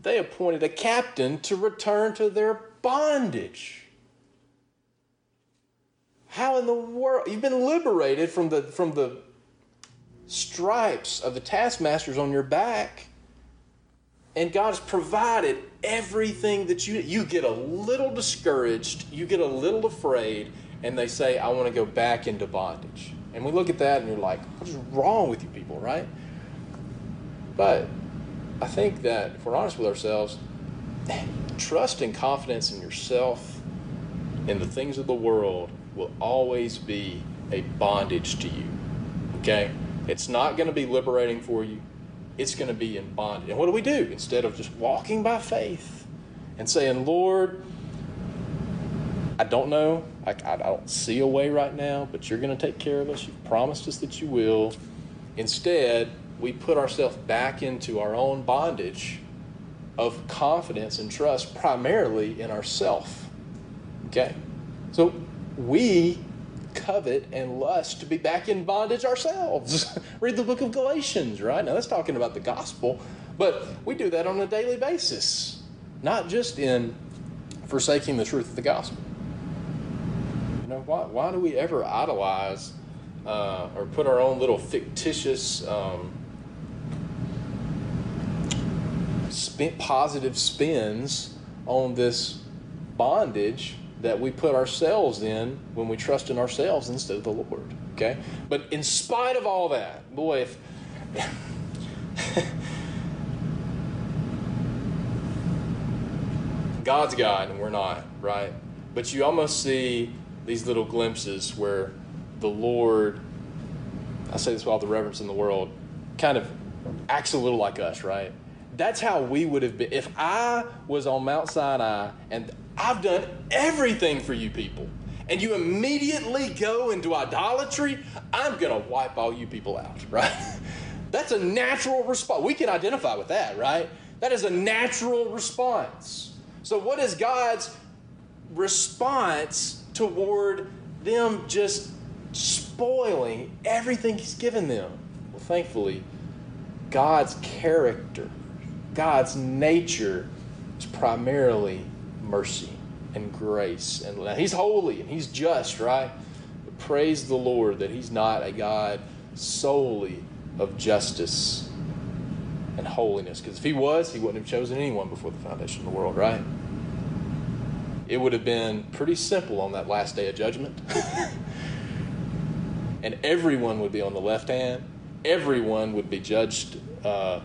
they appointed a captain to return to their bondage. How in the world? You've been liberated from the, from the stripes of the taskmasters on your back and God has provided everything that you you get a little discouraged, you get a little afraid, and they say, I want to go back into bondage. And we look at that and you're like, what is wrong with you people, right? But I think that if we're honest with ourselves, trust and confidence in yourself in the things of the world will always be a bondage to you. Okay? It's not going to be liberating for you it's going to be in bondage. And what do we do? Instead of just walking by faith and saying, Lord, I don't know. I, I, don't see a way right now, but you're going to take care of us. You've promised us that you will. Instead, we put ourselves back into our own bondage of confidence and trust primarily in ourself. Okay? So we covet and lust to be back in bondage ourselves. Read the book of Galatians, right? Now that's talking about the gospel, but we do that on a daily basis, not just in forsaking the truth of the gospel. Why, why do we ever idolize uh, or put our own little fictitious um, positive spins on this bondage that we put ourselves in when we trust in ourselves instead of the Lord. Okay? But in spite of all that, boy, if. God's God and we're not, right? But you almost see these little glimpses where the Lord, I say this with all the reverence in the world, kind of acts a little like us, right? That's how we would have been. If I was on Mount Sinai and I've done everything for you people. And you immediately go into idolatry, I'm going to wipe all you people out, right? That's a natural response. We can identify with that, right? That is a natural response. So, what is God's response toward them just spoiling everything He's given them? Well, thankfully, God's character, God's nature is primarily mercy and grace. And He's holy and He's just, right? But praise the Lord that He's not a God solely of justice and holiness. Because if He was, He wouldn't have chosen anyone before the foundation of the world, right? It would have been pretty simple on that last day of judgment. and everyone would be on the left hand, everyone would be judged, uh,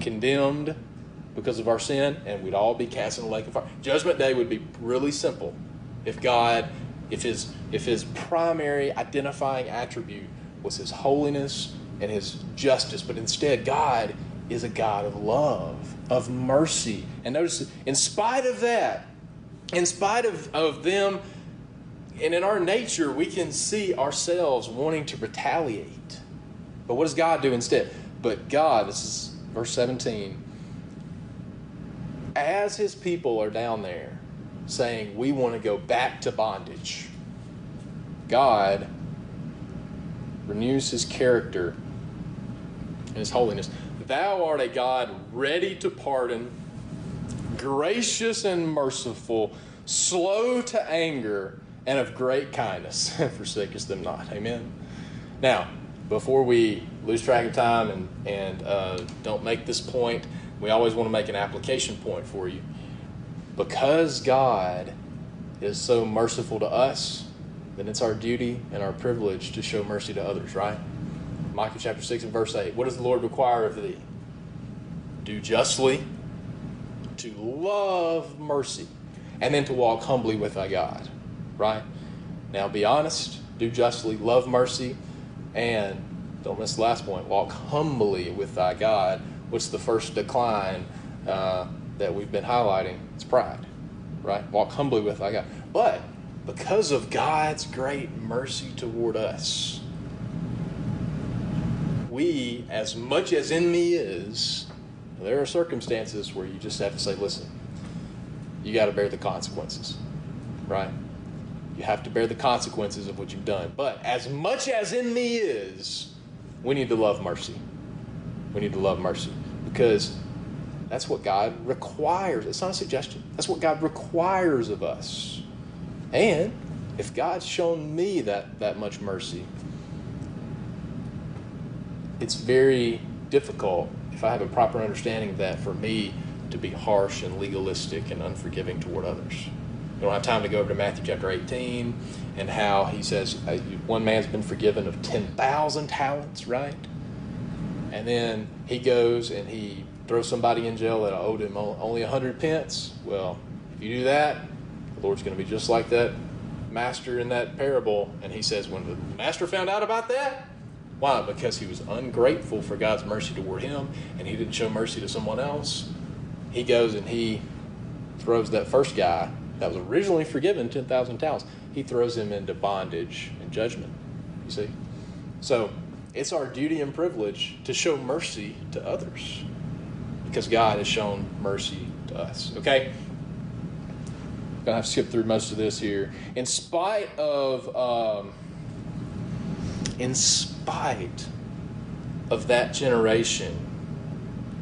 condemned, because of our sin, and we'd all be cast in the lake of fire. Judgment day would be really simple if God, if his if his primary identifying attribute was his holiness and his justice, but instead God is a God of love, of mercy. And notice, in spite of that, in spite of, of them, and in our nature, we can see ourselves wanting to retaliate. But what does God do instead? But God, this is verse 17, as his people are down there saying, We want to go back to bondage, God renews his character and his holiness. Thou art a God ready to pardon, gracious and merciful, slow to anger, and of great kindness. Forsakest them not. Amen. Now, before we lose track of time and, and uh, don't make this point, we always want to make an application point for you. Because God is so merciful to us, then it's our duty and our privilege to show mercy to others, right? Micah chapter 6 and verse 8. What does the Lord require of thee? Do justly, to love mercy, and then to walk humbly with thy God, right? Now be honest, do justly, love mercy, and don't miss the last point walk humbly with thy God. What's the first decline uh, that we've been highlighting? It's pride, right? Walk humbly with thy God. But because of God's great mercy toward us, we, as much as in me is, there are circumstances where you just have to say, listen, you got to bear the consequences, right? You have to bear the consequences of what you've done. But as much as in me is, we need to love mercy. We need to love mercy because that's what God requires. It's not a suggestion. That's what God requires of us. And if God's shown me that, that much mercy, it's very difficult if I have a proper understanding of that for me to be harsh and legalistic and unforgiving toward others. We don't have time to go over to Matthew chapter 18 and how he says uh, one man's been forgiven of 10,000 talents, right? And then he goes and he throws somebody in jail that owed him only 100 pence. Well, if you do that, the Lord's going to be just like that master in that parable. And he says, when the master found out about that, why? Because he was ungrateful for God's mercy toward him and he didn't show mercy to someone else. He goes and he throws that first guy that was originally forgiven 10,000 talents, he throws him into bondage and judgment. You see? So it's our duty and privilege to show mercy to others because God has shown mercy to us. Okay? Gonna have to skip through most of this here. In spite of, um, in spite of that generation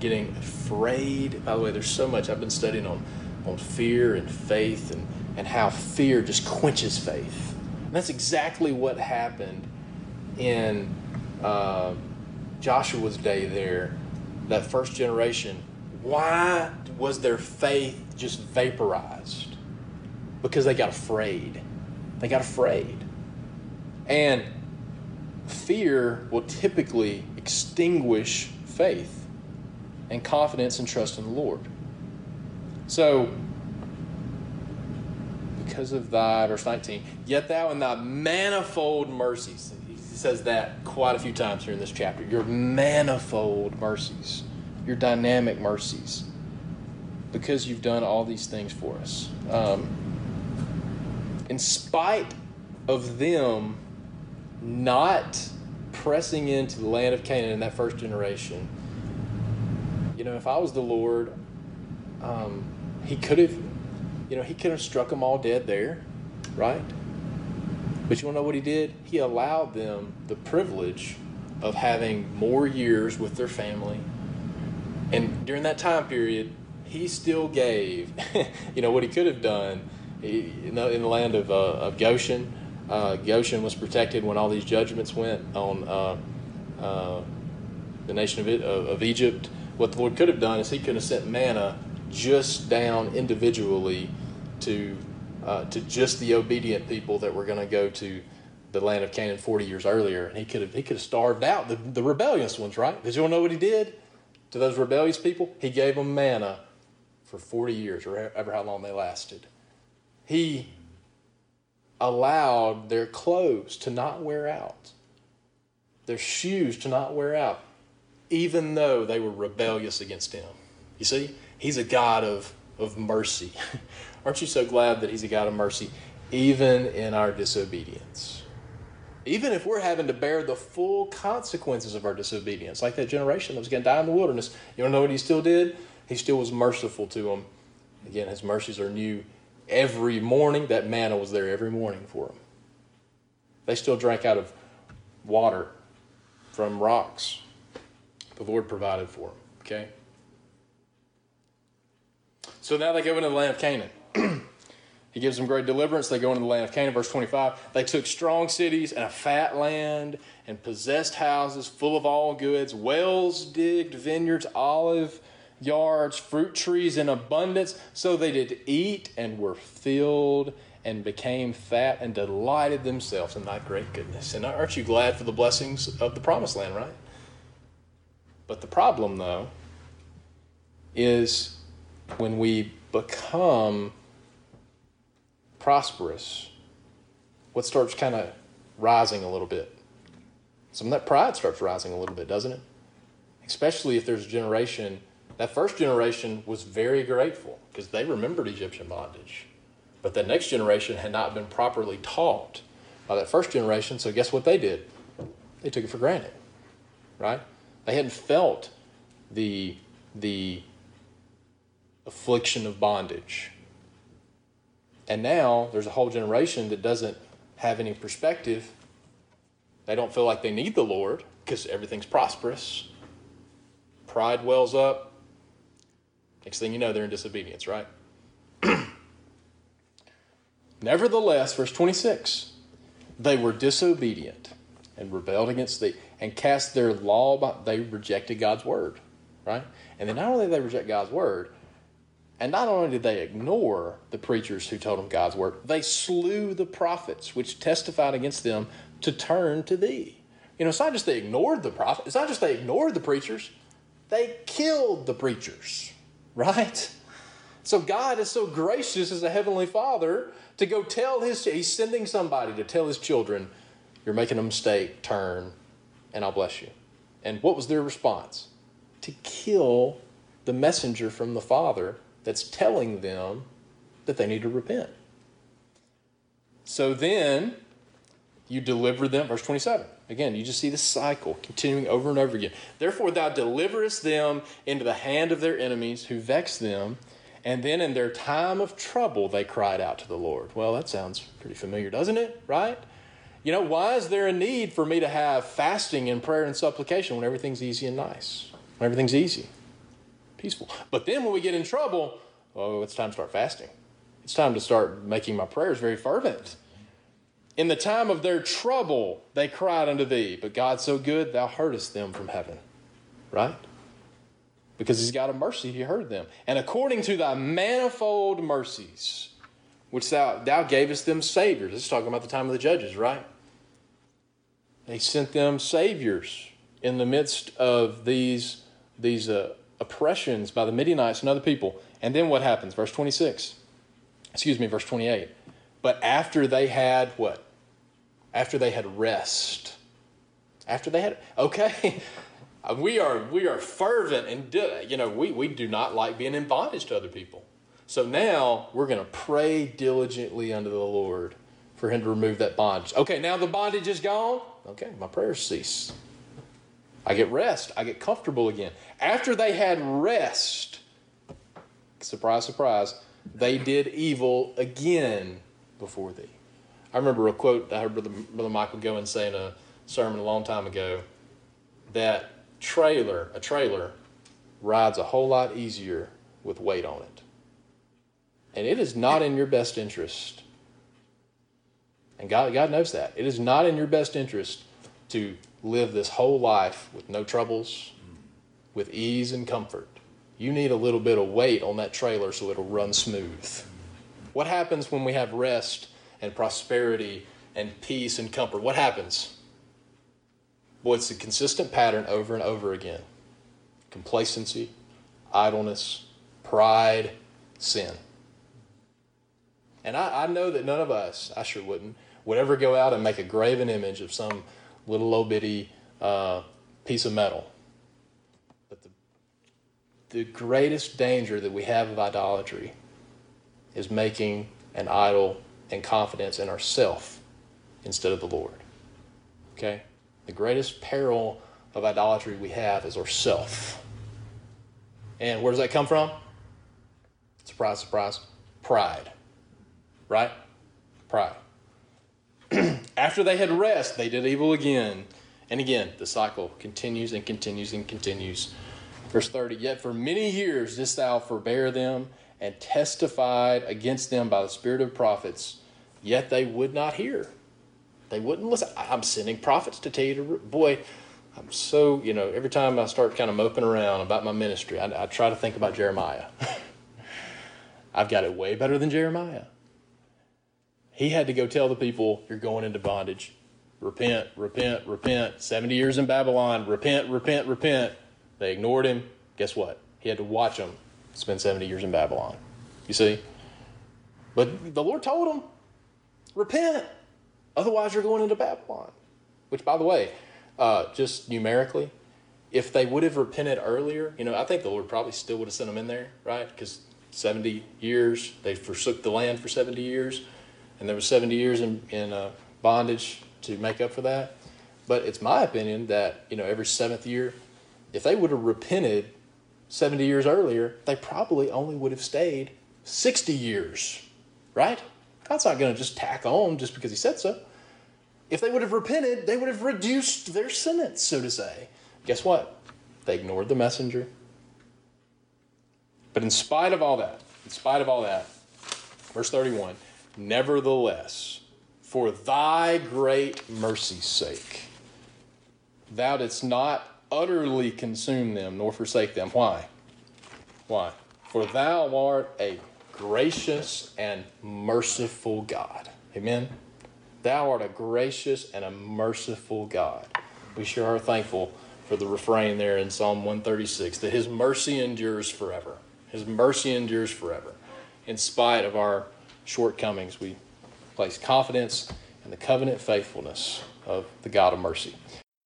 getting afraid. By the way, there's so much I've been studying on on fear and faith and, and how fear just quenches faith. And that's exactly what happened in uh, Joshua's day there, that first generation. Why was their faith just vaporized? Because they got afraid. They got afraid. And fear will typically extinguish faith and confidence and trust in the Lord. So, because of thy, verse 19, yet thou in thy manifold mercies, he says that quite a few times here in this chapter, your manifold mercies, your dynamic mercies, because you've done all these things for us. Um, in spite of them not pressing into the land of Canaan in that first generation, you know, if I was the Lord, um, he could have, you know, he could have struck them all dead there, right? But you want to know what he did? He allowed them the privilege of having more years with their family. And during that time period, he still gave, you know, what he could have done the, in the land of, uh, of Goshen. Uh, Goshen was protected when all these judgments went on uh, uh the nation of, of Egypt. What the Lord could have done is he could have sent manna just down individually to uh, to just the obedient people that were going to go to the land of Canaan 40 years earlier, and he could have he could have starved out the, the rebellious ones, right? Because you want to know what he did? to those rebellious people? He gave them manna for 40 years, or ever how long they lasted. He allowed their clothes to not wear out, their shoes to not wear out, even though they were rebellious against Him. You see, He's a God of, of mercy. Aren't you so glad that He's a God of mercy, even in our disobedience? Even if we're having to bear the full consequences of our disobedience, like that generation that was going to die in the wilderness, you don't know what He still did? He still was merciful to them. Again, His mercies are new every morning. That manna was there every morning for them. They still drank out of water from rocks. The Lord provided for them. Okay? So now they go into the land of Canaan. he gives them great deliverance. They go into the land of Canaan. Verse 25 They took strong cities and a fat land and possessed houses full of all goods, wells digged, vineyards, olive yards, fruit trees in abundance. So they did eat and were filled and became fat and delighted themselves in thy great goodness. And aren't you glad for the blessings of the promised land, right? But the problem, though, is when we become prosperous, what starts kind of rising a little bit? Some of that pride starts rising a little bit, doesn't it? Especially if there's a generation, that first generation was very grateful because they remembered Egyptian bondage. But the next generation had not been properly taught by that first generation, so guess what they did? They took it for granted, right? They hadn't felt the, the affliction of bondage. And now there's a whole generation that doesn't have any perspective. They don't feel like they need the Lord because everything's prosperous. Pride wells up. Next thing you know, they're in disobedience, right? Nevertheless, verse 26 they were disobedient and rebelled against thee and cast their law by, they rejected god's word right? And then not only did they reject god's word and not only did they ignore the preachers who told them god's word they slew the prophets which testified against them to turn to thee. You know it's not just they ignored the prophet it's not just they ignored the preachers they killed the preachers right? So god is so gracious as a heavenly father to go tell his he's sending somebody to tell his children you're making a mistake turn and i'll bless you. And what was their response? To kill the messenger from the father that's telling them that they need to repent. So then you deliver them verse 27 again you just see the cycle continuing over and over again therefore thou deliverest them into the hand of their enemies who vex them and then in their time of trouble, they cried out to the Lord. Well, that sounds pretty familiar, doesn't it? Right? You know, why is there a need for me to have fasting and prayer and supplication when everything's easy and nice? When everything's easy, peaceful. But then when we get in trouble, oh, it's time to start fasting. It's time to start making my prayers very fervent. In the time of their trouble, they cried unto thee, but God so good, thou heardest them from heaven. Right? because he's got a mercy, he heard them. And according to thy manifold mercies, which thou, thou gavest them saviors. This is talking about the time of the judges, right? They sent them saviors in the midst of these, these uh, oppressions by the Midianites and other people. And then what happens? Verse 26. Excuse me, verse 28. But after they had what? After they had rest. After they had, okay, we are we are fervent and you know we, we do not like being in bondage to other people. So now we're going to pray diligently unto the lord for him to remove that bondage. Okay now the bondage is gone? Okay my prayers cease. I get rest. I get comfortable again. After they had rest surprise surprise they did evil again before thee i remember a quote i heard brother, brother michael goen say in a sermon a long time ago that trailer, a trailer, rides a whole lot easier with weight on it. And it is not in your best interest. And God, God knows that. It is not in your best interest to live this whole life with no troubles, with ease and comfort. You need a little bit of weight on that trailer so it'll run smooth. What happens when we have rest and prosperity and peace and comfort? What happens? Boy, it's a consistent pattern over and over again. complacency, idleness, pride, sin. And I, I, know that none of us, I sure wouldn't, would ever go out and make a graven image of some little low bitty uh, piece of metal. But the, the greatest danger that we have of idolatry is making an idol and confidence in ourself instead of the Lord. Okay? The greatest peril of idolatry we have is ourself. And where does that come from? Surprise, surprise. Pride. Right? Pride. After they had rest, they did evil again. And again, the cycle continues and continues and continues. Verse 30 Yet for many years didst thou forbear them and testified against them by the spirit of prophets, yet they would not hear. They wouldn't listen. I'm sending prophets to tell you to. Boy, I'm so, you know, every time I start kind of moping around about my ministry, I, I try to think about Jeremiah. I've got it way better than Jeremiah. He had to go tell the people, You're going into bondage. Repent, repent, repent. 70 years in Babylon. Repent, repent, repent. They ignored him. Guess what? He had to watch them spend 70 years in Babylon. You see? But the Lord told them, Repent. Otherwise, you're going into Babylon. Which, by the way, uh, just numerically, if they would have repented earlier, you know, I think the Lord probably still would have sent them in there, right? Because 70 years, they forsook the land for 70 years, and there was 70 years in, in uh, bondage to make up for that. But it's my opinion that, you know, every seventh year, if they would have repented 70 years earlier, they probably only would have stayed 60 years, right? God's not going to just tack on just because He said so. If they would have repented, they would have reduced their sentence, so to say. Guess what? They ignored the messenger. But in spite of all that, in spite of all that, verse 31 Nevertheless, for thy great mercy's sake, thou didst not utterly consume them nor forsake them. Why? Why? For thou art a gracious and merciful God. Amen. Thou art a gracious and a merciful God. We sure are thankful for the refrain there in Psalm 136 that His mercy endures forever. His mercy endures forever. In spite of our shortcomings, we place confidence in the covenant faithfulness of the God of mercy.